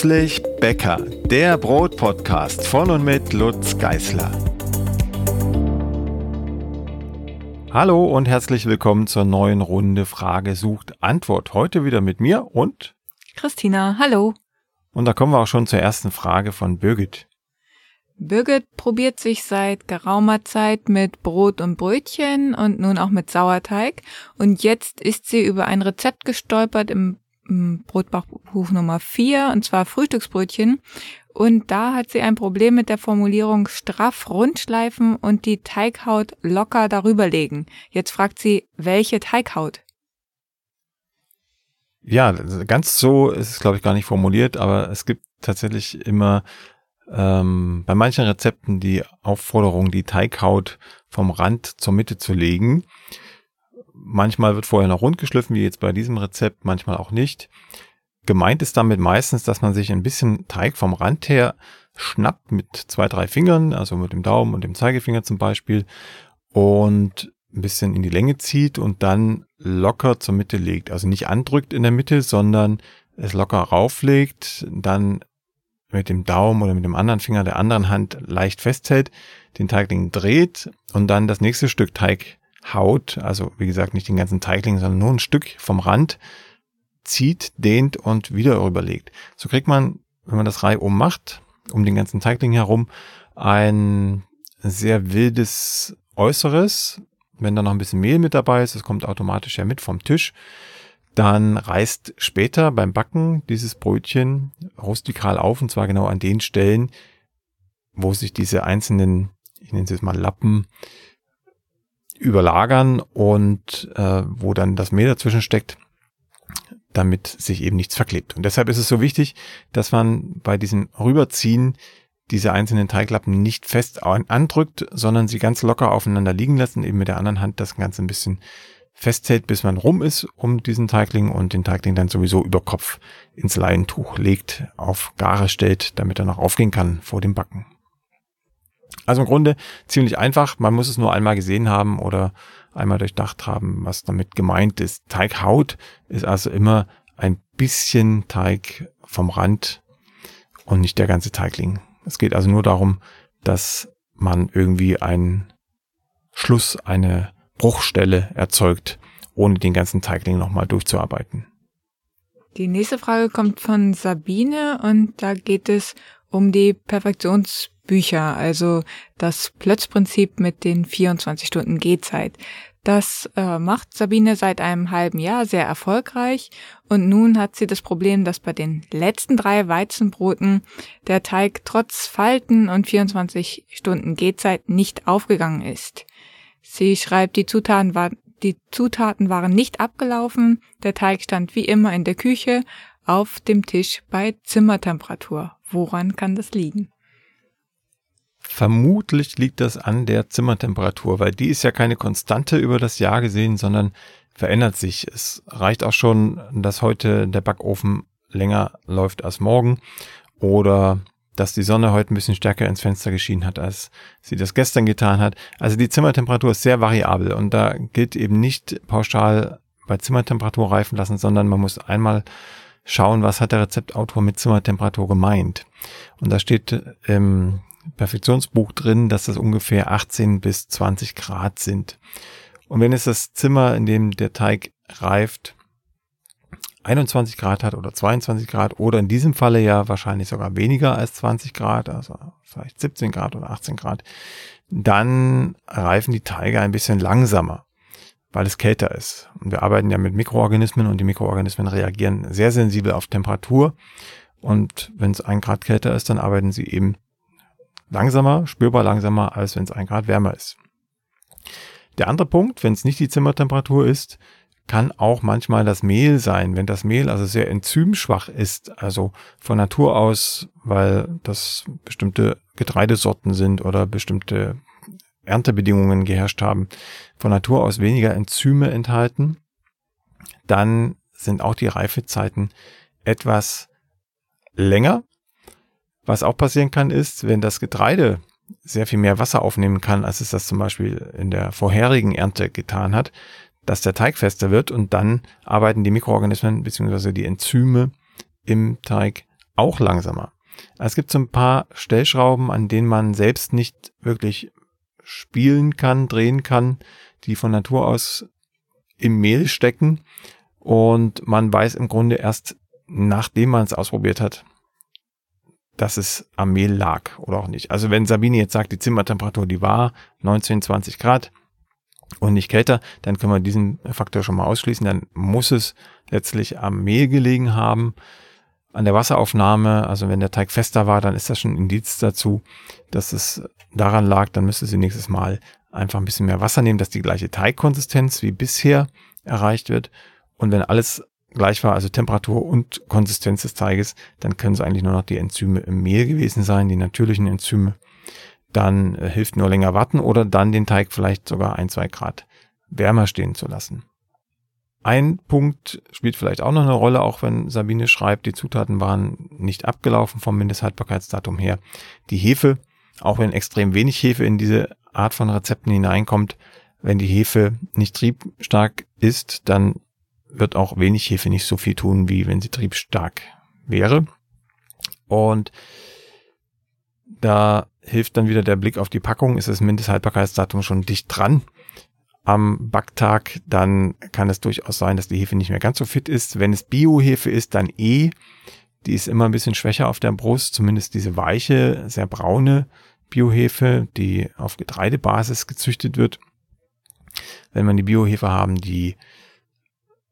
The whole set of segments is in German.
Plötzlich Bäcker, der Brotpodcast von und mit Lutz Geißler. Hallo und herzlich willkommen zur neuen Runde Frage sucht Antwort. Heute wieder mit mir und Christina. Hallo. Und da kommen wir auch schon zur ersten Frage von Birgit. Birgit probiert sich seit geraumer Zeit mit Brot und Brötchen und nun auch mit Sauerteig. Und jetzt ist sie über ein Rezept gestolpert im, im Brotbachbuch Nummer 4, und zwar Frühstücksbrötchen. Und da hat sie ein Problem mit der Formulierung straff rundschleifen und die Teighaut locker darüber legen. Jetzt fragt sie, welche Teighaut? Ja, ganz so ist es, glaube ich, gar nicht formuliert, aber es gibt tatsächlich immer ähm, bei manchen Rezepten die Aufforderung, die Teighaut vom Rand zur Mitte zu legen. Manchmal wird vorher noch rund geschliffen, wie jetzt bei diesem Rezept, manchmal auch nicht. Gemeint ist damit meistens, dass man sich ein bisschen Teig vom Rand her schnappt mit zwei, drei Fingern, also mit dem Daumen und dem Zeigefinger zum Beispiel, und ein bisschen in die Länge zieht und dann locker zur Mitte legt. Also nicht andrückt in der Mitte, sondern es locker rauflegt, dann mit dem Daumen oder mit dem anderen Finger der anderen Hand leicht festhält, den Teigling dreht und dann das nächste Stück Teighaut, also wie gesagt nicht den ganzen Teigling, sondern nur ein Stück vom Rand, zieht, dehnt und wieder rüberlegt. So kriegt man, wenn man das reihum macht, um den ganzen Teigling herum, ein sehr wildes Äußeres. Wenn da noch ein bisschen Mehl mit dabei ist, das kommt automatisch ja mit vom Tisch, dann reißt später beim Backen dieses Brötchen rustikal auf und zwar genau an den Stellen, wo sich diese einzelnen, ich nenne es jetzt mal Lappen, überlagern und äh, wo dann das Mehl dazwischen steckt, damit sich eben nichts verklebt. Und deshalb ist es so wichtig, dass man bei diesem Rüberziehen diese einzelnen Teiglappen nicht fest andrückt, sondern sie ganz locker aufeinander liegen lassen, eben mit der anderen Hand das Ganze ein bisschen festhält, bis man rum ist um diesen Teigling und den Teigling dann sowieso über Kopf ins Leintuch legt, auf Gare stellt, damit er noch aufgehen kann vor dem Backen. Also im Grunde ziemlich einfach. Man muss es nur einmal gesehen haben oder einmal durchdacht haben, was damit gemeint ist. Teighaut ist also immer ein bisschen Teig vom Rand und nicht der ganze Teigling. Es geht also nur darum, dass man irgendwie einen Schluss, eine Bruchstelle erzeugt, ohne den ganzen Teigling nochmal durchzuarbeiten. Die nächste Frage kommt von Sabine und da geht es um die Perfektionsbücher, also das Plötzprinzip mit den 24 Stunden Gehzeit. Das äh, macht Sabine seit einem halben Jahr sehr erfolgreich und nun hat sie das Problem, dass bei den letzten drei Weizenbroten der Teig trotz Falten und 24 Stunden Gehzeit nicht aufgegangen ist. Sie schreibt, die Zutaten, war, die Zutaten waren nicht abgelaufen, der Teig stand wie immer in der Küche auf dem Tisch bei Zimmertemperatur. Woran kann das liegen? Vermutlich liegt das an der Zimmertemperatur, weil die ist ja keine Konstante über das Jahr gesehen, sondern verändert sich. Es reicht auch schon, dass heute der Backofen länger läuft als morgen oder dass die Sonne heute ein bisschen stärker ins Fenster geschienen hat, als sie das gestern getan hat. Also die Zimmertemperatur ist sehr variabel und da gilt eben nicht pauschal bei Zimmertemperatur reifen lassen, sondern man muss einmal schauen, was hat der Rezeptautor mit Zimmertemperatur gemeint. Und da steht im Perfektionsbuch drin, dass das ungefähr 18 bis 20 Grad sind. Und wenn es das Zimmer, in dem der Teig reift, 21 Grad hat oder 22 Grad oder in diesem Falle ja wahrscheinlich sogar weniger als 20 Grad, also vielleicht 17 Grad oder 18 Grad, dann reifen die Teige ein bisschen langsamer, weil es kälter ist. Und wir arbeiten ja mit Mikroorganismen und die Mikroorganismen reagieren sehr sensibel auf Temperatur. Und wenn es ein Grad kälter ist, dann arbeiten sie eben langsamer, spürbar langsamer, als wenn es ein Grad wärmer ist. Der andere Punkt, wenn es nicht die Zimmertemperatur ist, kann auch manchmal das Mehl sein, wenn das Mehl also sehr enzymschwach ist, also von Natur aus, weil das bestimmte Getreidesorten sind oder bestimmte Erntebedingungen geherrscht haben, von Natur aus weniger Enzyme enthalten, dann sind auch die Reifezeiten etwas länger. Was auch passieren kann, ist, wenn das Getreide sehr viel mehr Wasser aufnehmen kann, als es das zum Beispiel in der vorherigen Ernte getan hat, dass der Teig fester wird und dann arbeiten die Mikroorganismen bzw. die Enzyme im Teig auch langsamer. Es gibt so ein paar Stellschrauben, an denen man selbst nicht wirklich spielen kann, drehen kann, die von Natur aus im Mehl stecken. Und man weiß im Grunde erst, nachdem man es ausprobiert hat, dass es am Mehl lag oder auch nicht. Also wenn Sabine jetzt sagt, die Zimmertemperatur, die war 19, 20 Grad und nicht kälter, dann können wir diesen Faktor schon mal ausschließen. Dann muss es letztlich am Mehl gelegen haben. An der Wasseraufnahme, also wenn der Teig fester war, dann ist das schon ein Indiz dazu, dass es daran lag. Dann müsste sie nächstes Mal einfach ein bisschen mehr Wasser nehmen, dass die gleiche Teigkonsistenz wie bisher erreicht wird. Und wenn alles gleich war, also Temperatur und Konsistenz des Teiges, dann können es eigentlich nur noch die Enzyme im Mehl gewesen sein, die natürlichen Enzyme. Dann äh, hilft nur länger warten oder dann den Teig vielleicht sogar ein, zwei Grad wärmer stehen zu lassen. Ein Punkt spielt vielleicht auch noch eine Rolle, auch wenn Sabine schreibt, die Zutaten waren nicht abgelaufen vom Mindesthaltbarkeitsdatum her. Die Hefe, auch wenn extrem wenig Hefe in diese Art von Rezepten hineinkommt, wenn die Hefe nicht triebstark ist, dann wird auch wenig Hefe nicht so viel tun, wie wenn sie triebstark wäre. Und da hilft dann wieder der Blick auf die Packung. Ist das Mindesthaltbarkeitsdatum schon dicht dran am Backtag, dann kann es durchaus sein, dass die Hefe nicht mehr ganz so fit ist. Wenn es Biohefe ist, dann eh. Die ist immer ein bisschen schwächer auf der Brust, zumindest diese weiche, sehr braune Biohefe, die auf Getreidebasis gezüchtet wird. Wenn man die Biohefe haben, die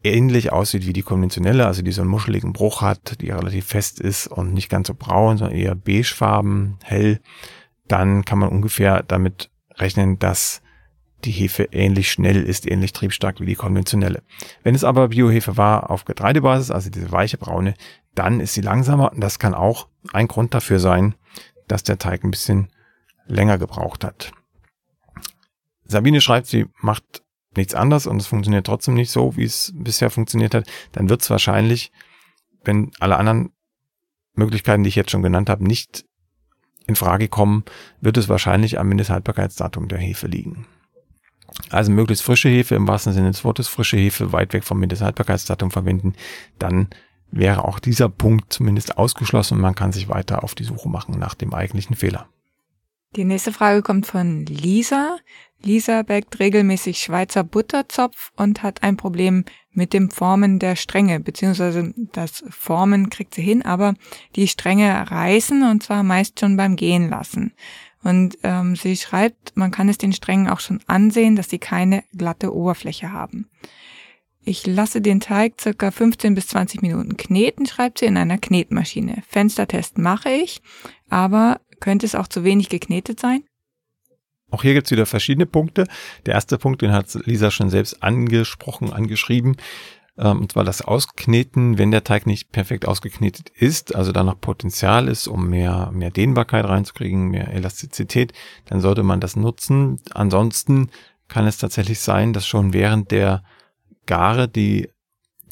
ähnlich aussieht wie die konventionelle, also die so einen muscheligen Bruch hat, die relativ fest ist und nicht ganz so braun, sondern eher beigefarben, hell, dann kann man ungefähr damit rechnen, dass die Hefe ähnlich schnell ist, ähnlich triebstark wie die konventionelle. Wenn es aber Biohefe war auf Getreidebasis, also diese weiche braune, dann ist sie langsamer und das kann auch ein Grund dafür sein, dass der Teig ein bisschen länger gebraucht hat. Sabine schreibt, sie macht nichts anderes und es funktioniert trotzdem nicht so, wie es bisher funktioniert hat, dann wird es wahrscheinlich, wenn alle anderen Möglichkeiten, die ich jetzt schon genannt habe, nicht in Frage kommen, wird es wahrscheinlich am Mindesthaltbarkeitsdatum der Hefe liegen. Also möglichst frische Hefe, im wahrsten Sinne des Wortes frische Hefe, weit weg vom Mindesthaltbarkeitsdatum verwenden, dann wäre auch dieser Punkt zumindest ausgeschlossen und man kann sich weiter auf die Suche machen nach dem eigentlichen Fehler. Die nächste Frage kommt von Lisa. Lisa backt regelmäßig Schweizer Butterzopf und hat ein Problem mit dem Formen der Stränge, beziehungsweise das Formen kriegt sie hin, aber die Stränge reißen und zwar meist schon beim Gehen lassen. Und ähm, sie schreibt, man kann es den Strängen auch schon ansehen, dass sie keine glatte Oberfläche haben. Ich lasse den Teig circa 15 bis 20 Minuten kneten, schreibt sie in einer Knetmaschine. Fenstertest mache ich, aber könnte es auch zu wenig geknetet sein? Auch hier gibt es wieder verschiedene Punkte. Der erste Punkt, den hat Lisa schon selbst angesprochen, angeschrieben. Ähm, und zwar das Auskneten, wenn der Teig nicht perfekt ausgeknetet ist, also da noch Potenzial ist, um mehr, mehr Dehnbarkeit reinzukriegen, mehr Elastizität, dann sollte man das nutzen. Ansonsten kann es tatsächlich sein, dass schon während der Gare die,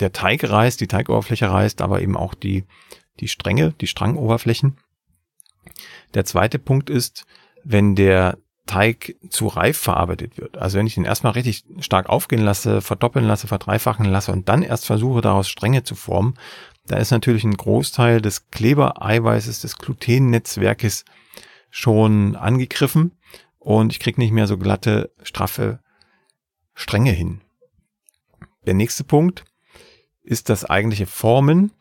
der Teig reißt, die Teigoberfläche reißt, aber eben auch die, die Stränge, die Strangoberflächen. Der zweite Punkt ist, wenn der Teig zu reif verarbeitet wird. Also wenn ich ihn erstmal richtig stark aufgehen lasse, verdoppeln lasse, verdreifachen lasse und dann erst versuche, daraus Stränge zu formen, da ist natürlich ein Großteil des Klebereiweißes, des Glutennetzwerkes schon angegriffen und ich kriege nicht mehr so glatte, straffe Stränge hin. Der nächste Punkt ist das eigentliche Formen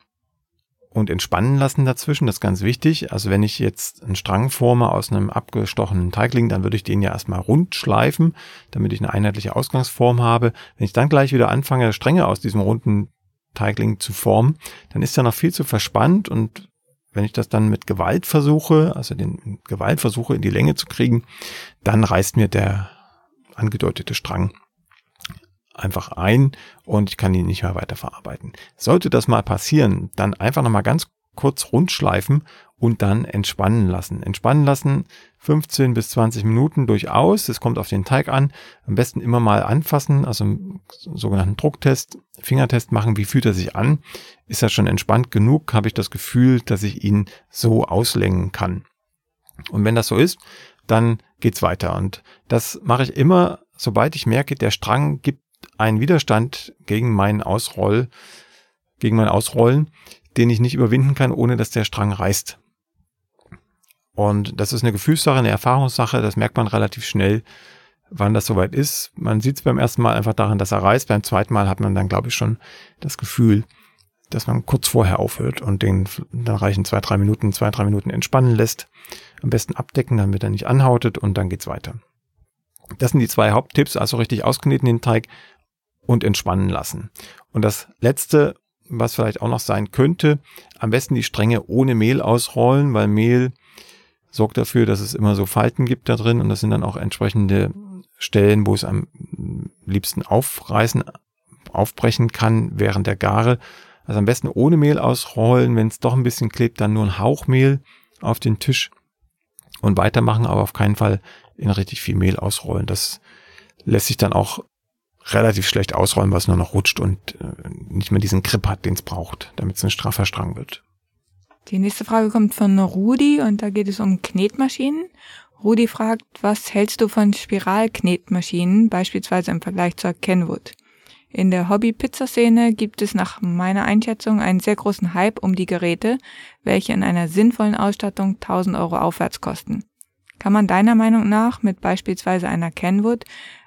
und entspannen lassen dazwischen. Das ist ganz wichtig. Also wenn ich jetzt einen Strang forme aus einem abgestochenen Teigling, dann würde ich den ja erstmal rund schleifen, damit ich eine einheitliche Ausgangsform habe. Wenn ich dann gleich wieder anfange, Stränge aus diesem runden Teigling zu formen, dann ist er noch viel zu verspannt und wenn ich das dann mit Gewalt versuche, also den Gewalt versuche in die Länge zu kriegen, dann reißt mir der angedeutete Strang einfach ein und ich kann ihn nicht mehr weiter verarbeiten. Sollte das mal passieren, dann einfach nochmal ganz kurz rundschleifen und dann entspannen lassen. Entspannen lassen 15 bis 20 Minuten durchaus. Es kommt auf den Teig an. Am besten immer mal anfassen, also einen sogenannten Drucktest, Fingertest machen. Wie fühlt er sich an? Ist er schon entspannt genug? Habe ich das Gefühl, dass ich ihn so auslängen kann? Und wenn das so ist, dann geht's weiter. Und das mache ich immer, sobald ich merke, der Strang gibt ein Widerstand gegen meinen Ausroll, gegen mein Ausrollen, den ich nicht überwinden kann, ohne dass der Strang reißt. Und das ist eine Gefühlssache, eine Erfahrungssache, das merkt man relativ schnell, wann das soweit ist. Man sieht es beim ersten Mal einfach daran, dass er reißt. Beim zweiten Mal hat man dann, glaube ich, schon das Gefühl, dass man kurz vorher aufhört und den dann reichen zwei, drei Minuten, zwei, drei Minuten entspannen lässt. Am besten abdecken, damit er nicht anhautet und dann geht's weiter. Das sind die zwei Haupttipps, also richtig auskneten den Teig und entspannen lassen. Und das letzte, was vielleicht auch noch sein könnte, am besten die Stränge ohne Mehl ausrollen, weil Mehl sorgt dafür, dass es immer so Falten gibt da drin und das sind dann auch entsprechende Stellen, wo es am liebsten aufreißen, aufbrechen kann während der Gare. Also am besten ohne Mehl ausrollen. Wenn es doch ein bisschen klebt, dann nur ein Hauch Mehl auf den Tisch und weitermachen, aber auf keinen Fall in richtig viel Mehl ausrollen. Das lässt sich dann auch relativ schlecht ausrollen, weil es nur noch rutscht und äh, nicht mehr diesen Grip hat, den es braucht, damit es ein straffer Strang wird. Die nächste Frage kommt von Rudi und da geht es um Knetmaschinen. Rudi fragt, was hältst du von Spiralknetmaschinen, beispielsweise im Vergleich zur Kenwood? In der Hobby-Pizza-Szene gibt es nach meiner Einschätzung einen sehr großen Hype um die Geräte, welche in einer sinnvollen Ausstattung 1000 Euro aufwärts kosten. Kann man deiner Meinung nach mit beispielsweise einer Kenwood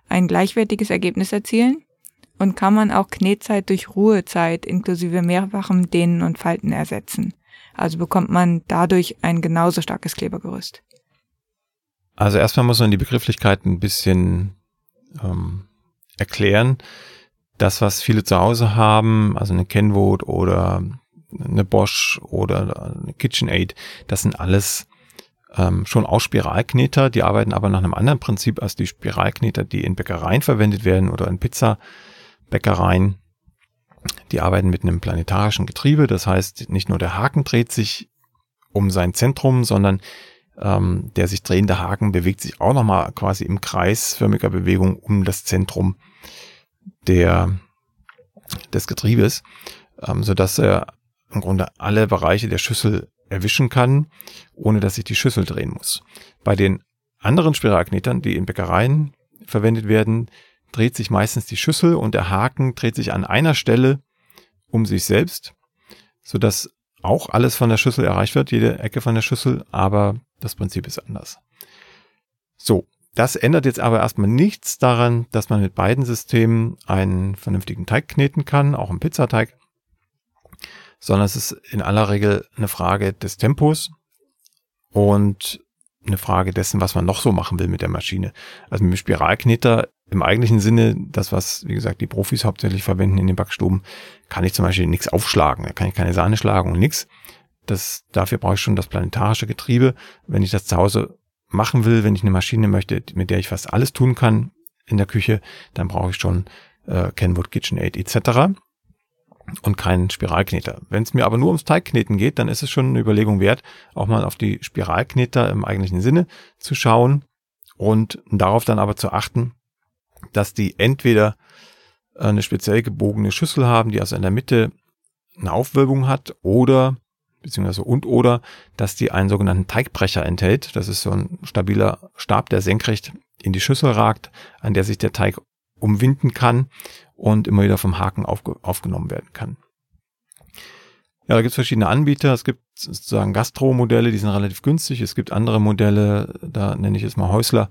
ein gleichwertiges Ergebnis erzielen? Und kann man auch Knetzeit durch Ruhezeit inklusive mehrfachem Dehnen und Falten ersetzen? Also bekommt man dadurch ein genauso starkes Klebergerüst. Also erstmal muss man die Begrifflichkeit ein bisschen ähm, erklären das, was viele zu Hause haben, also eine Kenwood oder eine Bosch oder eine KitchenAid, das sind alles ähm, schon auch Spiralkneter, die arbeiten aber nach einem anderen Prinzip als die Spiralkneter, die in Bäckereien verwendet werden oder in Pizzabäckereien. Die arbeiten mit einem planetarischen Getriebe, das heißt, nicht nur der Haken dreht sich um sein Zentrum, sondern ähm, der sich drehende Haken bewegt sich auch nochmal quasi im kreisförmiger Bewegung um das Zentrum der, des Getriebes, ähm, so dass er im Grunde alle Bereiche der Schüssel erwischen kann, ohne dass sich die Schüssel drehen muss. Bei den anderen Spiralknetern, die in Bäckereien verwendet werden, dreht sich meistens die Schüssel und der Haken dreht sich an einer Stelle um sich selbst, so dass auch alles von der Schüssel erreicht wird, jede Ecke von der Schüssel, aber das Prinzip ist anders. So, das ändert jetzt aber erstmal nichts daran, dass man mit beiden Systemen einen vernünftigen Teig kneten kann, auch einen Pizzateig, sondern es ist in aller Regel eine Frage des Tempos und eine Frage dessen, was man noch so machen will mit der Maschine. Also mit dem Spiralkneter im eigentlichen Sinne, das, was, wie gesagt, die Profis hauptsächlich verwenden in den Backstuben, kann ich zum Beispiel nichts aufschlagen. Da kann ich keine Sahne schlagen und nichts. Das, dafür brauche ich schon das planetarische Getriebe. Wenn ich das zu Hause machen will, wenn ich eine Maschine möchte, mit der ich fast alles tun kann in der Küche, dann brauche ich schon äh, Kenwood KitchenAid etc. und keinen Spiralkneter. Wenn es mir aber nur ums Teigkneten geht, dann ist es schon eine Überlegung wert, auch mal auf die Spiralkneter im eigentlichen Sinne zu schauen und darauf dann aber zu achten, dass die entweder eine speziell gebogene Schüssel haben, die also in der Mitte eine Aufwölbung hat oder beziehungsweise und oder, dass die einen sogenannten Teigbrecher enthält. Das ist so ein stabiler Stab, der senkrecht in die Schüssel ragt, an der sich der Teig umwinden kann und immer wieder vom Haken aufge aufgenommen werden kann. Ja, da gibt es verschiedene Anbieter. Es gibt sozusagen Gastro-Modelle, die sind relativ günstig. Es gibt andere Modelle, da nenne ich es mal Häusler,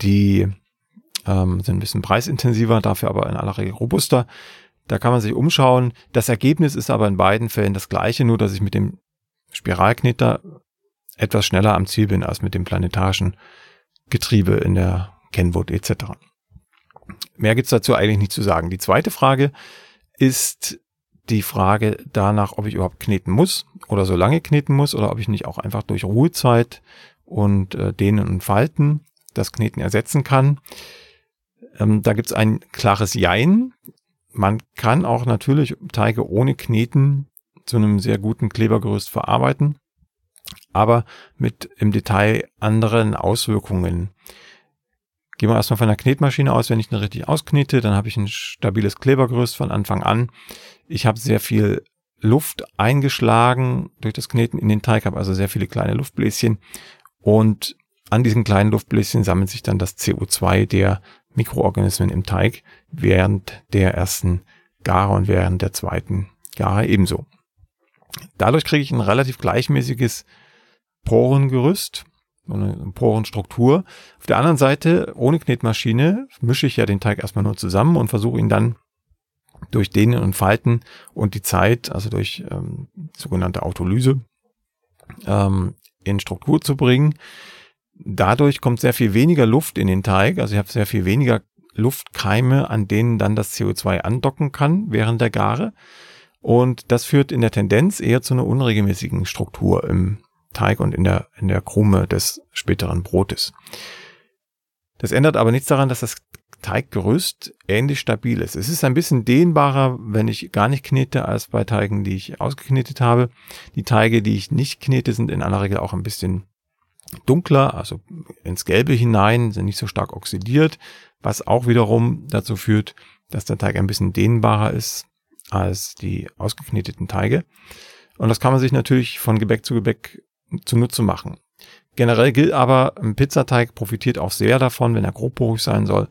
die ähm, sind ein bisschen preisintensiver, dafür aber in aller Regel robuster. Da kann man sich umschauen. Das Ergebnis ist aber in beiden Fällen das gleiche, nur dass ich mit dem Spiralkneter etwas schneller am Ziel bin als mit dem planetarischen Getriebe in der Kenwood etc. Mehr gibt's dazu eigentlich nicht zu sagen. Die zweite Frage ist die Frage danach, ob ich überhaupt kneten muss oder so lange kneten muss oder ob ich nicht auch einfach durch Ruhezeit und äh, Dehnen und Falten das Kneten ersetzen kann. Ähm, da gibt's ein klares Jein. Man kann auch natürlich Teige ohne Kneten zu einem sehr guten Klebergerüst verarbeiten, aber mit im Detail anderen Auswirkungen. Gehen wir erstmal von der Knetmaschine aus. Wenn ich eine richtig ausknete, dann habe ich ein stabiles Klebergerüst von Anfang an. Ich habe sehr viel Luft eingeschlagen durch das Kneten in den Teig, habe also sehr viele kleine Luftbläschen und an diesen kleinen Luftbläschen sammelt sich dann das CO2 der Mikroorganismen im Teig während der ersten Gare und während der zweiten Gare ebenso. Dadurch kriege ich ein relativ gleichmäßiges Porengerüst, eine Porenstruktur. Auf der anderen Seite, ohne Knetmaschine, mische ich ja den Teig erstmal nur zusammen und versuche ihn dann durch Dehnen und Falten und die Zeit, also durch ähm, sogenannte Autolyse, ähm, in Struktur zu bringen. Dadurch kommt sehr viel weniger Luft in den Teig, also ich habe sehr viel weniger Luftkeime, an denen dann das CO2 andocken kann während der Gare. Und das führt in der Tendenz eher zu einer unregelmäßigen Struktur im Teig und in der, in der Krume des späteren Brotes. Das ändert aber nichts daran, dass das Teiggerüst ähnlich stabil ist. Es ist ein bisschen dehnbarer, wenn ich gar nicht knete, als bei Teigen, die ich ausgeknetet habe. Die Teige, die ich nicht knete, sind in aller Regel auch ein bisschen dunkler, also ins Gelbe hinein, sind nicht so stark oxidiert, was auch wiederum dazu führt, dass der Teig ein bisschen dehnbarer ist als die ausgekneteten Teige. Und das kann man sich natürlich von Gebäck zu Gebäck zunutze machen. Generell gilt aber, ein Pizzateig profitiert auch sehr davon, wenn er grobporig sein soll,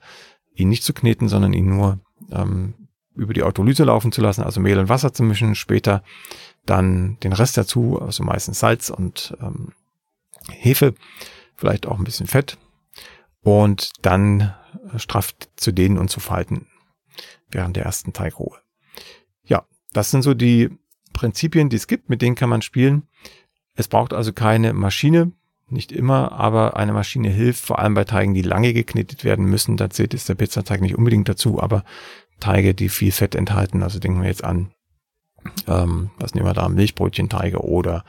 ihn nicht zu kneten, sondern ihn nur ähm, über die Autolyse laufen zu lassen, also Mehl und Wasser zu mischen, später dann den Rest dazu, also meistens Salz und ähm, Hefe, vielleicht auch ein bisschen Fett und dann straff zu dehnen und zu falten während der ersten Teigruhe. Ja, das sind so die Prinzipien, die es gibt, mit denen kann man spielen. Es braucht also keine Maschine, nicht immer, aber eine Maschine hilft, vor allem bei Teigen, die lange geknetet werden müssen. Da zählt jetzt der Pizzateig nicht unbedingt dazu, aber Teige, die viel Fett enthalten, also denken wir jetzt an, ähm, was nehmen wir da, Milchbrötchenteige oder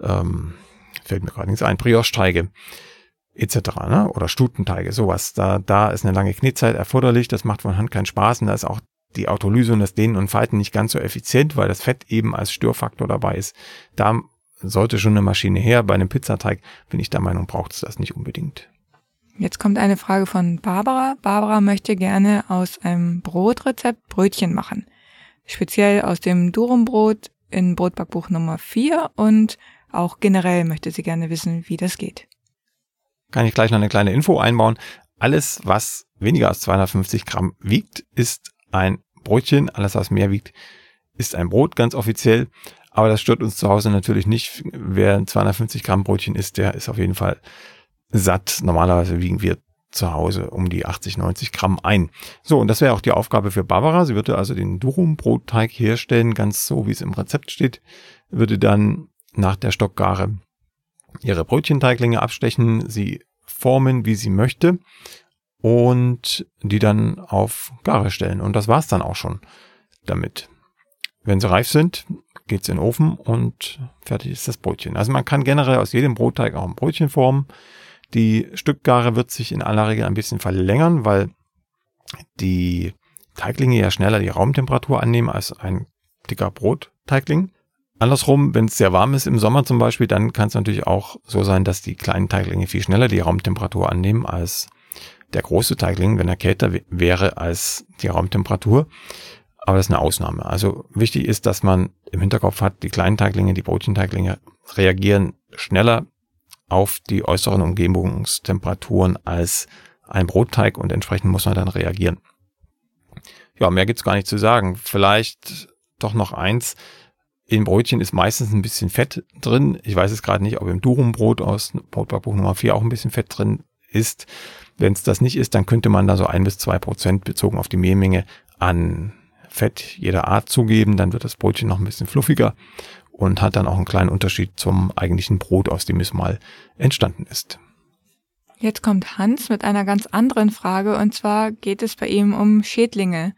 ähm, fällt mir gerade nichts ein, Brioche-Teige etc. Ne? oder Stutenteige, sowas. Da, da ist eine lange Knetzeit erforderlich, das macht von Hand keinen Spaß und da ist auch die Autolyse und das Dehnen und Falten nicht ganz so effizient, weil das Fett eben als Störfaktor dabei ist. Da sollte schon eine Maschine her. Bei einem Pizzateig bin ich der Meinung, braucht es das nicht unbedingt. Jetzt kommt eine Frage von Barbara. Barbara möchte gerne aus einem Brotrezept Brötchen machen. Speziell aus dem Durumbrot in Brotbackbuch Nummer 4 und auch generell möchte sie gerne wissen, wie das geht. Kann ich gleich noch eine kleine Info einbauen. Alles, was weniger als 250 Gramm wiegt, ist ein Brötchen. Alles, was mehr wiegt, ist ein Brot, ganz offiziell. Aber das stört uns zu Hause natürlich nicht. Wer ein 250 Gramm Brötchen isst, der ist auf jeden Fall satt. Normalerweise wiegen wir zu Hause um die 80, 90 Gramm ein. So, und das wäre auch die Aufgabe für Barbara. Sie würde also den Durum-Brotteig herstellen, ganz so, wie es im Rezept steht, würde dann nach der Stockgare ihre Brötchenteiglinge abstechen, sie formen, wie sie möchte und die dann auf Gare stellen. Und das war's dann auch schon damit. Wenn sie reif sind, geht's in den Ofen und fertig ist das Brötchen. Also man kann generell aus jedem Brotteig auch ein Brötchen formen. Die Stückgare wird sich in aller Regel ein bisschen verlängern, weil die Teiglinge ja schneller die Raumtemperatur annehmen als ein dicker Brotteigling. Andersrum, wenn es sehr warm ist im Sommer zum Beispiel, dann kann es natürlich auch so sein, dass die kleinen Teiglinge viel schneller die Raumtemperatur annehmen als der große Teigling, wenn er kälter wäre als die Raumtemperatur. Aber das ist eine Ausnahme. Also wichtig ist, dass man im Hinterkopf hat, die kleinen Teiglinge, die Brötchenteiglinge reagieren schneller auf die äußeren Umgebungstemperaturen als ein Brotteig und entsprechend muss man dann reagieren. Ja, mehr gibt's gar nicht zu sagen. Vielleicht doch noch eins. In Brötchen ist meistens ein bisschen Fett drin. Ich weiß es gerade nicht, ob im Durumbrot aus Brotbackbuch Nummer 4 auch ein bisschen Fett drin ist. Wenn es das nicht ist, dann könnte man da so ein bis zwei Prozent bezogen auf die Mehlmenge an Fett jeder Art zugeben, dann wird das Brötchen noch ein bisschen fluffiger und hat dann auch einen kleinen Unterschied zum eigentlichen Brot, aus dem es mal entstanden ist. Jetzt kommt Hans mit einer ganz anderen Frage und zwar geht es bei ihm um Schädlinge.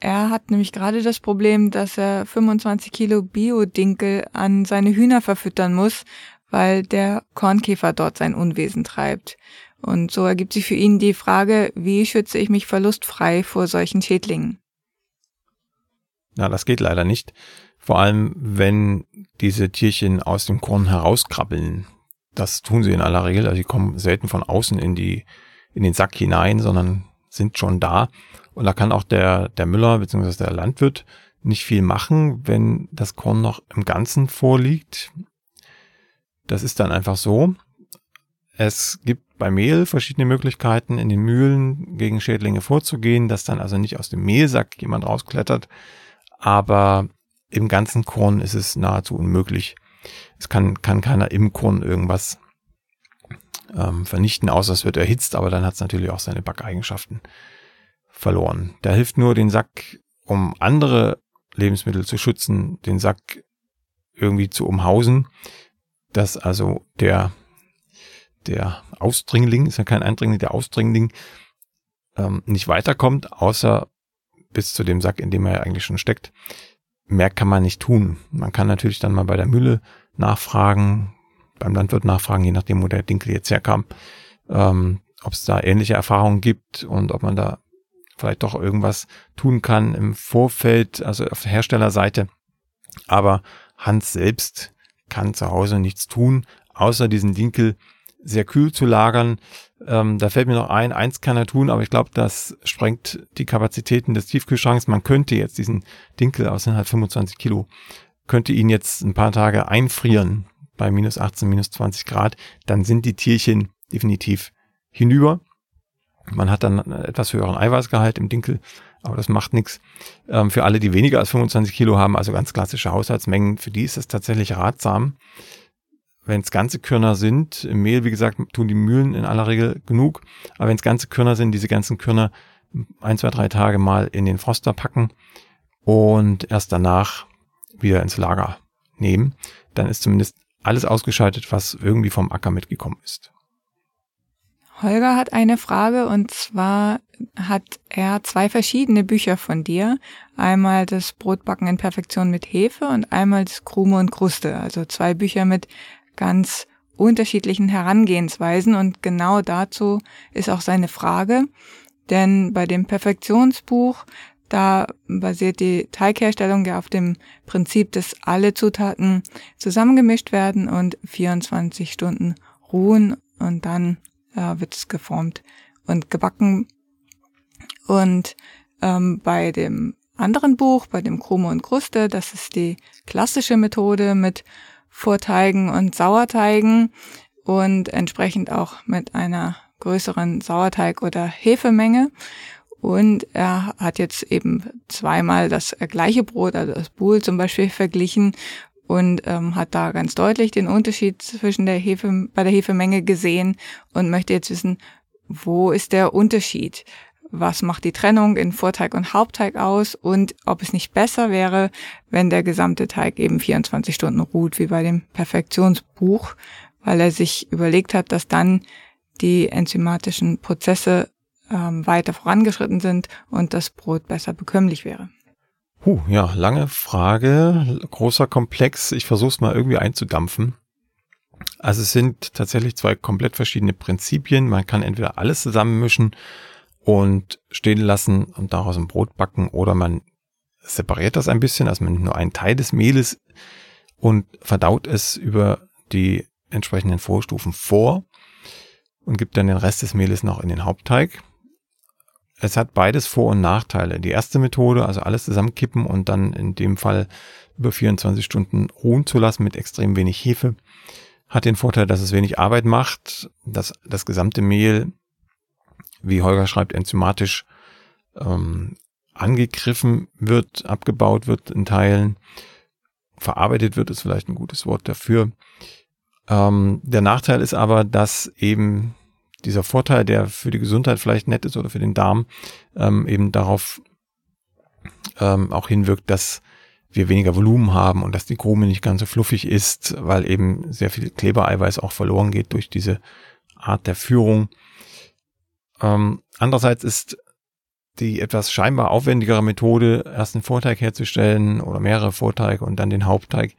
Er hat nämlich gerade das Problem, dass er 25 Kilo Biodinkel an seine Hühner verfüttern muss, weil der Kornkäfer dort sein Unwesen treibt. Und so ergibt sich für ihn die Frage, wie schütze ich mich verlustfrei vor solchen Schädlingen? Na, das geht leider nicht. Vor allem, wenn diese Tierchen aus dem Korn herauskrabbeln. Das tun sie in aller Regel. Also sie kommen selten von außen in die, in den Sack hinein, sondern sind schon da. Und da kann auch der, der Müller bzw. der Landwirt nicht viel machen, wenn das Korn noch im Ganzen vorliegt. Das ist dann einfach so. Es gibt bei Mehl verschiedene Möglichkeiten, in den Mühlen gegen Schädlinge vorzugehen, dass dann also nicht aus dem Mehlsack jemand rausklettert, aber im ganzen Korn ist es nahezu unmöglich. Es kann, kann keiner im Korn irgendwas ähm, vernichten, außer es wird erhitzt, aber dann hat es natürlich auch seine Backeigenschaften verloren. Da hilft nur den Sack, um andere Lebensmittel zu schützen, den Sack irgendwie zu umhausen, dass also der, der Ausdringling, ist ja kein Eindringling, der Ausdringling ähm, nicht weiterkommt, außer bis zu dem Sack, in dem er eigentlich schon steckt. Mehr kann man nicht tun. Man kann natürlich dann mal bei der Mühle nachfragen, beim Landwirt nachfragen, je nachdem, wo der Dinkel jetzt herkam, ähm, ob es da ähnliche Erfahrungen gibt und ob man da vielleicht doch irgendwas tun kann im Vorfeld, also auf der Herstellerseite. Aber Hans selbst kann zu Hause nichts tun, außer diesen Dinkel sehr kühl zu lagern. Ähm, da fällt mir noch ein, eins kann er tun, aber ich glaube, das sprengt die Kapazitäten des Tiefkühlschranks. Man könnte jetzt diesen Dinkel aus den halt 25 Kilo, könnte ihn jetzt ein paar Tage einfrieren bei minus 18, minus 20 Grad. Dann sind die Tierchen definitiv hinüber. Man hat dann etwas höheren Eiweißgehalt im Dinkel, aber das macht nichts. Ähm, für alle, die weniger als 25 Kilo haben, also ganz klassische Haushaltsmengen, für die ist es tatsächlich ratsam. Wenn es ganze Körner sind, im Mehl, wie gesagt, tun die Mühlen in aller Regel genug, aber wenn es ganze Körner sind, diese ganzen Körner ein, zwei, drei Tage mal in den Froster packen und erst danach wieder ins Lager nehmen, dann ist zumindest alles ausgeschaltet, was irgendwie vom Acker mitgekommen ist. Holger hat eine Frage und zwar hat er zwei verschiedene Bücher von dir. Einmal das Brotbacken in Perfektion mit Hefe und einmal das Krume und Kruste. Also zwei Bücher mit ganz unterschiedlichen Herangehensweisen und genau dazu ist auch seine Frage. Denn bei dem Perfektionsbuch, da basiert die Teigherstellung ja auf dem Prinzip, dass alle Zutaten zusammengemischt werden und 24 Stunden ruhen und dann äh, wird es geformt und gebacken. Und ähm, bei dem anderen Buch, bei dem Krume und Kruste, das ist die klassische Methode mit Vorteigen und Sauerteigen und entsprechend auch mit einer größeren Sauerteig- oder Hefemenge. Und er hat jetzt eben zweimal das gleiche Brot, also das Buhl zum Beispiel, verglichen und ähm, hat da ganz deutlich den Unterschied zwischen der Hefe, bei der Hefemenge gesehen und möchte jetzt wissen, wo ist der Unterschied? Was macht die Trennung in Vorteig und Hauptteig aus und ob es nicht besser wäre, wenn der gesamte Teig eben 24 Stunden ruht, wie bei dem Perfektionsbuch, weil er sich überlegt hat, dass dann die enzymatischen Prozesse ähm, weiter vorangeschritten sind und das Brot besser bekömmlich wäre. Huh, ja, lange Frage, großer Komplex. Ich versuche es mal irgendwie einzudampfen. Also es sind tatsächlich zwei komplett verschiedene Prinzipien. Man kann entweder alles zusammenmischen und stehen lassen und daraus ein Brot backen oder man separiert das ein bisschen, also man nimmt nur einen Teil des Mehles und verdaut es über die entsprechenden Vorstufen vor und gibt dann den Rest des Mehles noch in den Hauptteig es hat beides Vor- und Nachteile. Die erste Methode, also alles zusammenkippen und dann in dem Fall über 24 Stunden ruhen zu lassen mit extrem wenig Hefe, hat den Vorteil, dass es wenig Arbeit macht, dass das gesamte Mehl, wie Holger schreibt, enzymatisch ähm, angegriffen wird, abgebaut wird in Teilen, verarbeitet wird, ist vielleicht ein gutes Wort dafür. Ähm, der Nachteil ist aber, dass eben dieser Vorteil, der für die Gesundheit vielleicht nett ist oder für den Darm, ähm, eben darauf ähm, auch hinwirkt, dass wir weniger Volumen haben und dass die Krume nicht ganz so fluffig ist, weil eben sehr viel Klebereiweiß auch verloren geht durch diese Art der Führung. Ähm, andererseits ist die etwas scheinbar aufwendigere Methode, erst einen Vorteig herzustellen oder mehrere Vorteige und dann den Hauptteig,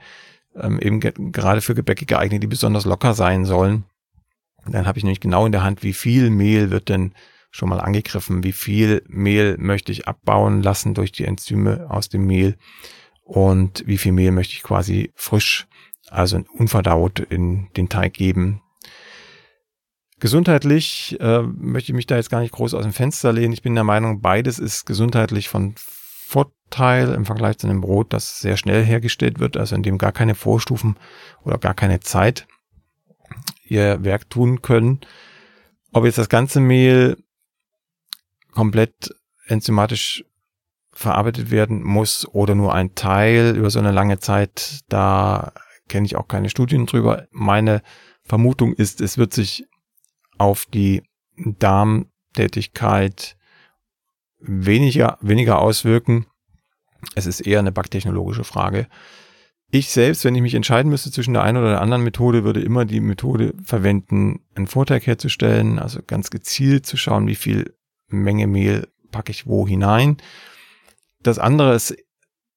ähm, eben gerade für Gebäcke geeignet, die besonders locker sein sollen. Dann habe ich nämlich genau in der Hand, wie viel Mehl wird denn schon mal angegriffen, wie viel Mehl möchte ich abbauen lassen durch die Enzyme aus dem Mehl und wie viel Mehl möchte ich quasi frisch, also unverdaut in den Teig geben. Gesundheitlich äh, möchte ich mich da jetzt gar nicht groß aus dem Fenster lehnen. Ich bin der Meinung, beides ist gesundheitlich von Vorteil im Vergleich zu einem Brot, das sehr schnell hergestellt wird, also in dem gar keine Vorstufen oder gar keine Zeit ihr Werk tun können. Ob jetzt das ganze Mehl komplett enzymatisch verarbeitet werden muss oder nur ein Teil über so eine lange Zeit, da kenne ich auch keine Studien drüber. Meine Vermutung ist, es wird sich auf die Darmtätigkeit weniger, weniger auswirken. Es ist eher eine backtechnologische Frage. Ich selbst, wenn ich mich entscheiden müsste zwischen der einen oder der anderen Methode, würde immer die Methode verwenden, einen Vorteig herzustellen, also ganz gezielt zu schauen, wie viel Menge Mehl packe ich wo hinein. Das andere ist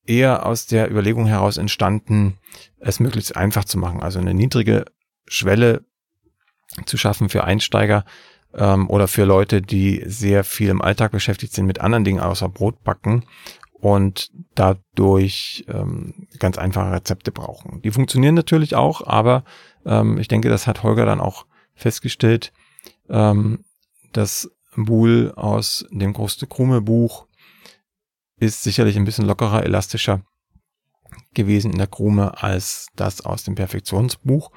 eher aus der Überlegung heraus entstanden, es möglichst einfach zu machen, also eine niedrige Schwelle zu schaffen für Einsteiger ähm, oder für Leute, die sehr viel im Alltag beschäftigt sind mit anderen Dingen außer Brotbacken und dadurch ähm, ganz einfache Rezepte brauchen. Die funktionieren natürlich auch, aber ähm, ich denke, das hat Holger dann auch festgestellt, ähm, das Buhl aus dem Große Krume Buch ist sicherlich ein bisschen lockerer, elastischer gewesen in der Krume als das aus dem Perfektionsbuch.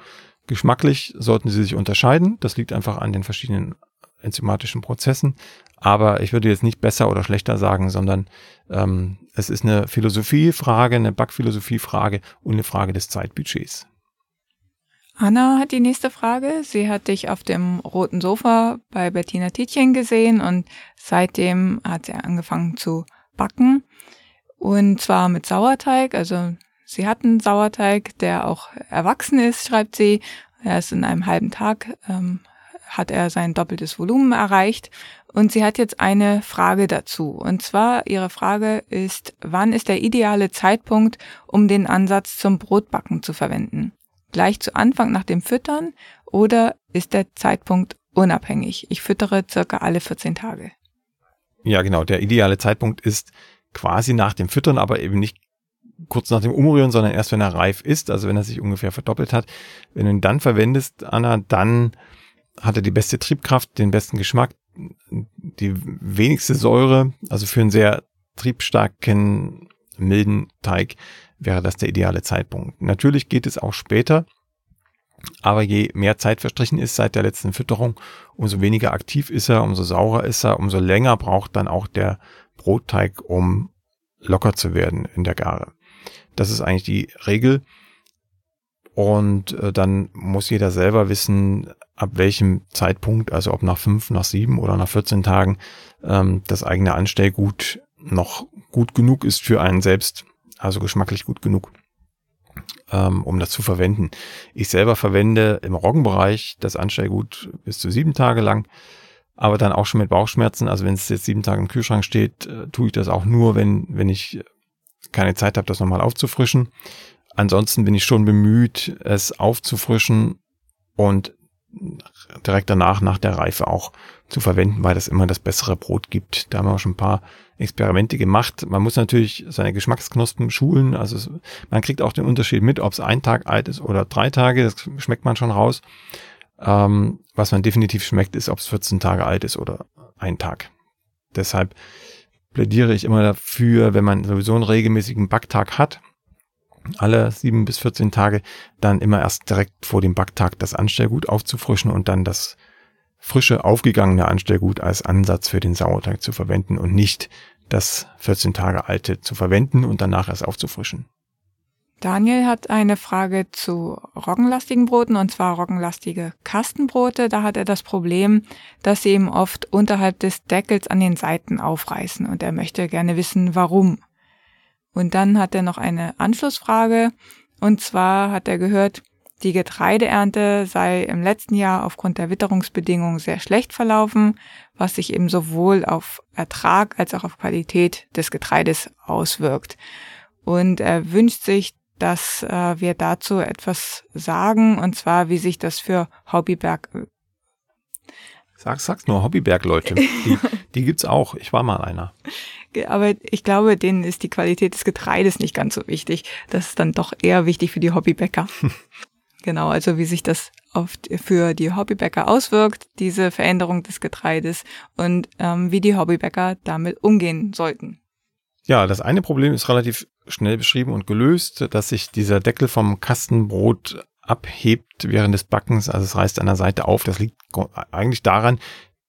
Geschmacklich sollten sie sich unterscheiden. Das liegt einfach an den verschiedenen enzymatischen Prozessen. Aber ich würde jetzt nicht besser oder schlechter sagen, sondern ähm, es ist eine Philosophiefrage, eine Backphilosophiefrage und eine Frage des Zeitbudgets. Anna hat die nächste Frage. Sie hat dich auf dem roten Sofa bei Bettina Tietjen gesehen und seitdem hat sie angefangen zu backen. Und zwar mit Sauerteig. Also sie hat einen Sauerteig, der auch erwachsen ist, schreibt sie. Er ist in einem halben Tag, ähm, hat er sein doppeltes Volumen erreicht. Und sie hat jetzt eine Frage dazu. Und zwar, ihre Frage ist, wann ist der ideale Zeitpunkt, um den Ansatz zum Brotbacken zu verwenden? Gleich zu Anfang nach dem Füttern oder ist der Zeitpunkt unabhängig? Ich füttere circa alle 14 Tage. Ja, genau. Der ideale Zeitpunkt ist quasi nach dem Füttern, aber eben nicht kurz nach dem Umrühren, sondern erst wenn er reif ist, also wenn er sich ungefähr verdoppelt hat. Wenn du ihn dann verwendest, Anna, dann hat er die beste Triebkraft, den besten Geschmack, die wenigste Säure, also für einen sehr triebstarken, milden Teig wäre das der ideale Zeitpunkt. Natürlich geht es auch später, aber je mehr Zeit verstrichen ist seit der letzten Fütterung, umso weniger aktiv ist er, umso saurer ist er, umso länger braucht dann auch der Brotteig, um locker zu werden in der Gare. Das ist eigentlich die Regel. Und äh, dann muss jeder selber wissen, ab welchem Zeitpunkt, also ob nach fünf, nach sieben oder nach 14 Tagen, ähm, das eigene Anstellgut noch gut genug ist für einen selbst, also geschmacklich gut genug ähm, um das zu verwenden. Ich selber verwende im Roggenbereich das Anstellgut bis zu sieben Tage lang, aber dann auch schon mit Bauchschmerzen. Also wenn es jetzt sieben Tage im Kühlschrank steht, äh, tue ich das auch nur, wenn, wenn ich keine Zeit habe, das nochmal aufzufrischen. Ansonsten bin ich schon bemüht, es aufzufrischen und direkt danach, nach der Reife auch zu verwenden, weil das immer das bessere Brot gibt. Da haben wir auch schon ein paar Experimente gemacht. Man muss natürlich seine Geschmacksknospen schulen. Also es, man kriegt auch den Unterschied mit, ob es ein Tag alt ist oder drei Tage. Das schmeckt man schon raus. Ähm, was man definitiv schmeckt, ist, ob es 14 Tage alt ist oder ein Tag. Deshalb plädiere ich immer dafür, wenn man sowieso einen regelmäßigen Backtag hat, alle sieben bis 14 Tage, dann immer erst direkt vor dem Backtag das Anstellgut aufzufrischen und dann das frische, aufgegangene Anstellgut als Ansatz für den Sauerteig zu verwenden und nicht das 14 Tage alte zu verwenden und danach erst aufzufrischen. Daniel hat eine Frage zu roggenlastigen Broten und zwar roggenlastige Kastenbrote. Da hat er das Problem, dass sie ihm oft unterhalb des Deckels an den Seiten aufreißen und er möchte gerne wissen, warum. Und dann hat er noch eine Anschlussfrage und zwar hat er gehört, die Getreideernte sei im letzten Jahr aufgrund der Witterungsbedingungen sehr schlecht verlaufen, was sich eben sowohl auf Ertrag als auch auf Qualität des Getreides auswirkt. Und er wünscht sich, dass äh, wir dazu etwas sagen, und zwar, wie sich das für Hobbyberg. Sag, sag's nur, Hobbyberg-Leute. Die, die gibt's auch. Ich war mal einer. Aber ich glaube, denen ist die Qualität des Getreides nicht ganz so wichtig. Das ist dann doch eher wichtig für die Hobbybäcker. genau, also wie sich das auf, für die Hobbybäcker auswirkt, diese Veränderung des Getreides und ähm, wie die Hobbybäcker damit umgehen sollten. Ja, das eine Problem ist relativ schnell beschrieben und gelöst, dass sich dieser Deckel vom Kastenbrot abhebt während des Backens, also es reißt an der Seite auf. Das liegt eigentlich daran,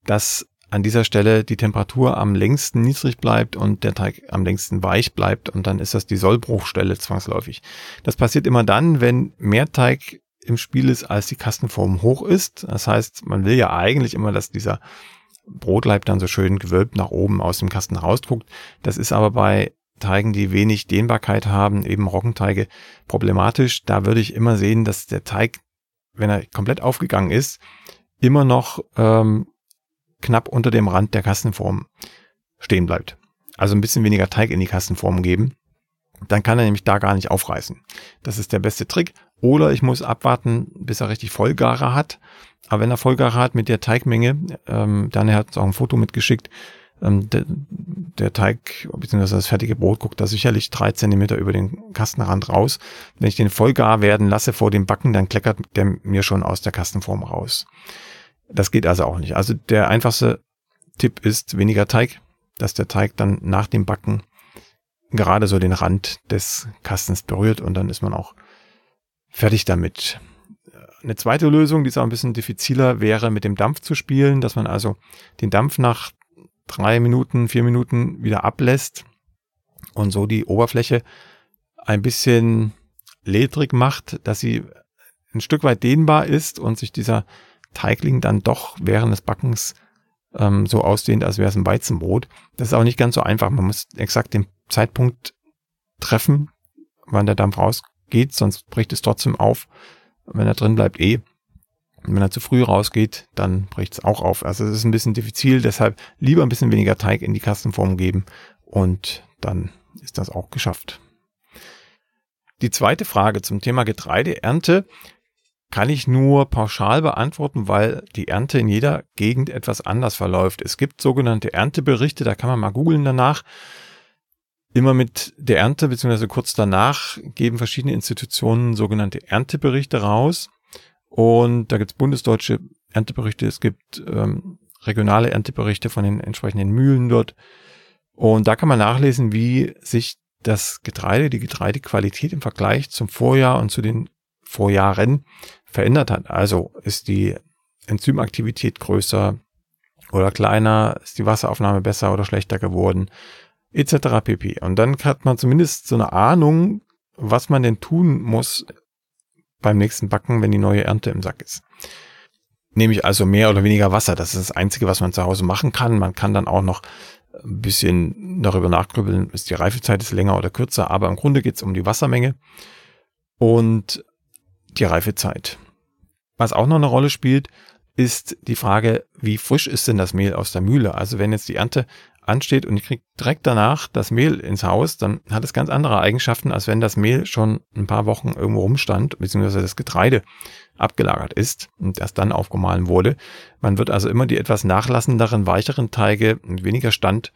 dass an dieser Stelle die Temperatur am längsten niedrig bleibt und der Teig am längsten weich bleibt und dann ist das die Sollbruchstelle zwangsläufig. Das passiert immer dann, wenn mehr Teig im Spiel ist, als die Kastenform hoch ist. Das heißt, man will ja eigentlich immer, dass dieser Brotleib dann so schön gewölbt nach oben aus dem Kasten rausguckt. Das ist aber bei Teigen, die wenig Dehnbarkeit haben, eben Roggenteige, problematisch. Da würde ich immer sehen, dass der Teig, wenn er komplett aufgegangen ist, immer noch ähm, knapp unter dem Rand der Kastenform stehen bleibt. Also ein bisschen weniger Teig in die Kastenform geben. Dann kann er nämlich da gar nicht aufreißen. Das ist der beste Trick. Oder ich muss abwarten, bis er richtig Vollgare hat. Aber wenn er Vollgare hat mit der Teigmenge, ähm, dann er hat auch ein Foto mitgeschickt, ähm, der, der Teig, beziehungsweise das fertige Brot guckt da sicherlich drei Zentimeter über den Kastenrand raus. Wenn ich den vollgar werden lasse vor dem Backen, dann kleckert der mir schon aus der Kastenform raus. Das geht also auch nicht. Also der einfachste Tipp ist weniger Teig, dass der Teig dann nach dem Backen gerade so den Rand des Kastens berührt und dann ist man auch fertig damit. Eine zweite Lösung, die ist auch ein bisschen diffiziler, wäre mit dem Dampf zu spielen, dass man also den Dampf nach drei Minuten, vier Minuten wieder ablässt und so die Oberfläche ein bisschen ledrig macht, dass sie ein Stück weit dehnbar ist und sich dieser Teigling dann doch während des Backens ähm, so ausdehnt, als wäre es ein Weizenbrot. Das ist auch nicht ganz so einfach. Man muss exakt den Zeitpunkt treffen, wann der Dampf rausgeht, sonst bricht es trotzdem auf. Wenn er drin bleibt, eh. Wenn er zu früh rausgeht, dann bricht es auch auf. Also es ist ein bisschen diffizil, deshalb lieber ein bisschen weniger Teig in die Kastenform geben und dann ist das auch geschafft. Die zweite Frage zum Thema Getreideernte kann ich nur pauschal beantworten, weil die Ernte in jeder Gegend etwas anders verläuft. Es gibt sogenannte Ernteberichte, da kann man mal googeln danach. Immer mit der Ernte beziehungsweise kurz danach geben verschiedene Institutionen sogenannte Ernteberichte raus. Und da gibt es bundesdeutsche Ernteberichte, es gibt ähm, regionale Ernteberichte von den entsprechenden Mühlen dort. Und da kann man nachlesen, wie sich das Getreide, die Getreidequalität im Vergleich zum Vorjahr und zu den Vorjahren verändert hat. Also ist die Enzymaktivität größer oder kleiner, ist die Wasseraufnahme besser oder schlechter geworden, etc. pp. Und dann hat man zumindest so eine Ahnung, was man denn tun muss beim nächsten Backen, wenn die neue Ernte im Sack ist. Nehme ich also mehr oder weniger Wasser. Das ist das Einzige, was man zu Hause machen kann. Man kann dann auch noch ein bisschen darüber nachgrübeln, ist die Reifezeit ist länger oder kürzer, aber im Grunde geht es um die Wassermenge und die Reifezeit. Was auch noch eine Rolle spielt, ist die Frage, wie frisch ist denn das Mehl aus der Mühle? Also wenn jetzt die Ernte ansteht und ich kriege direkt danach das Mehl ins Haus, dann hat es ganz andere Eigenschaften, als wenn das Mehl schon ein paar Wochen irgendwo rumstand, beziehungsweise das Getreide abgelagert ist und erst dann aufgemahlen wurde. Man wird also immer die etwas nachlassenderen, weicheren Teige mit weniger Stand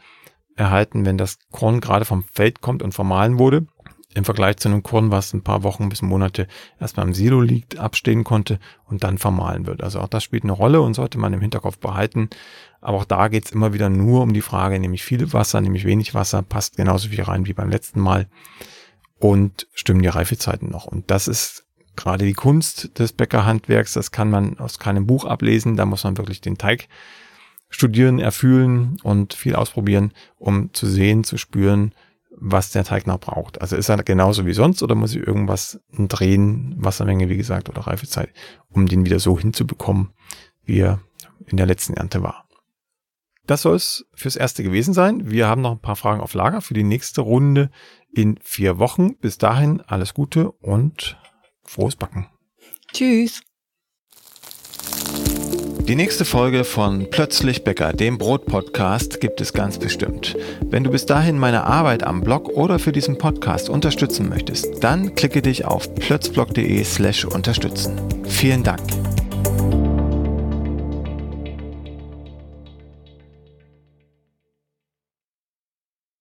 erhalten, wenn das Korn gerade vom Feld kommt und vermahlen wurde im Vergleich zu einem Korn, was ein paar Wochen bis Monate erstmal im Silo liegt, abstehen konnte und dann vermahlen wird. Also auch das spielt eine Rolle und sollte man im Hinterkopf behalten. Aber auch da geht's immer wieder nur um die Frage, nämlich viel Wasser, nämlich wenig Wasser, passt genauso viel rein wie beim letzten Mal und stimmen die Reifezeiten noch. Und das ist gerade die Kunst des Bäckerhandwerks, das kann man aus keinem Buch ablesen, da muss man wirklich den Teig studieren, erfühlen und viel ausprobieren, um zu sehen, zu spüren, was der Teig noch braucht. Also ist er genauso wie sonst oder muss ich irgendwas drehen, Wassermenge, wie gesagt, oder Reifezeit, um den wieder so hinzubekommen, wie er in der letzten Ernte war. Das soll es fürs Erste gewesen sein. Wir haben noch ein paar Fragen auf Lager für die nächste Runde in vier Wochen. Bis dahin alles Gute und frohes Backen. Tschüss. Die nächste Folge von Plötzlich Bäcker, dem Brot-Podcast, gibt es ganz bestimmt. Wenn du bis dahin meine Arbeit am Blog oder für diesen Podcast unterstützen möchtest, dann klicke dich auf plötzblog.de slash unterstützen. Vielen Dank.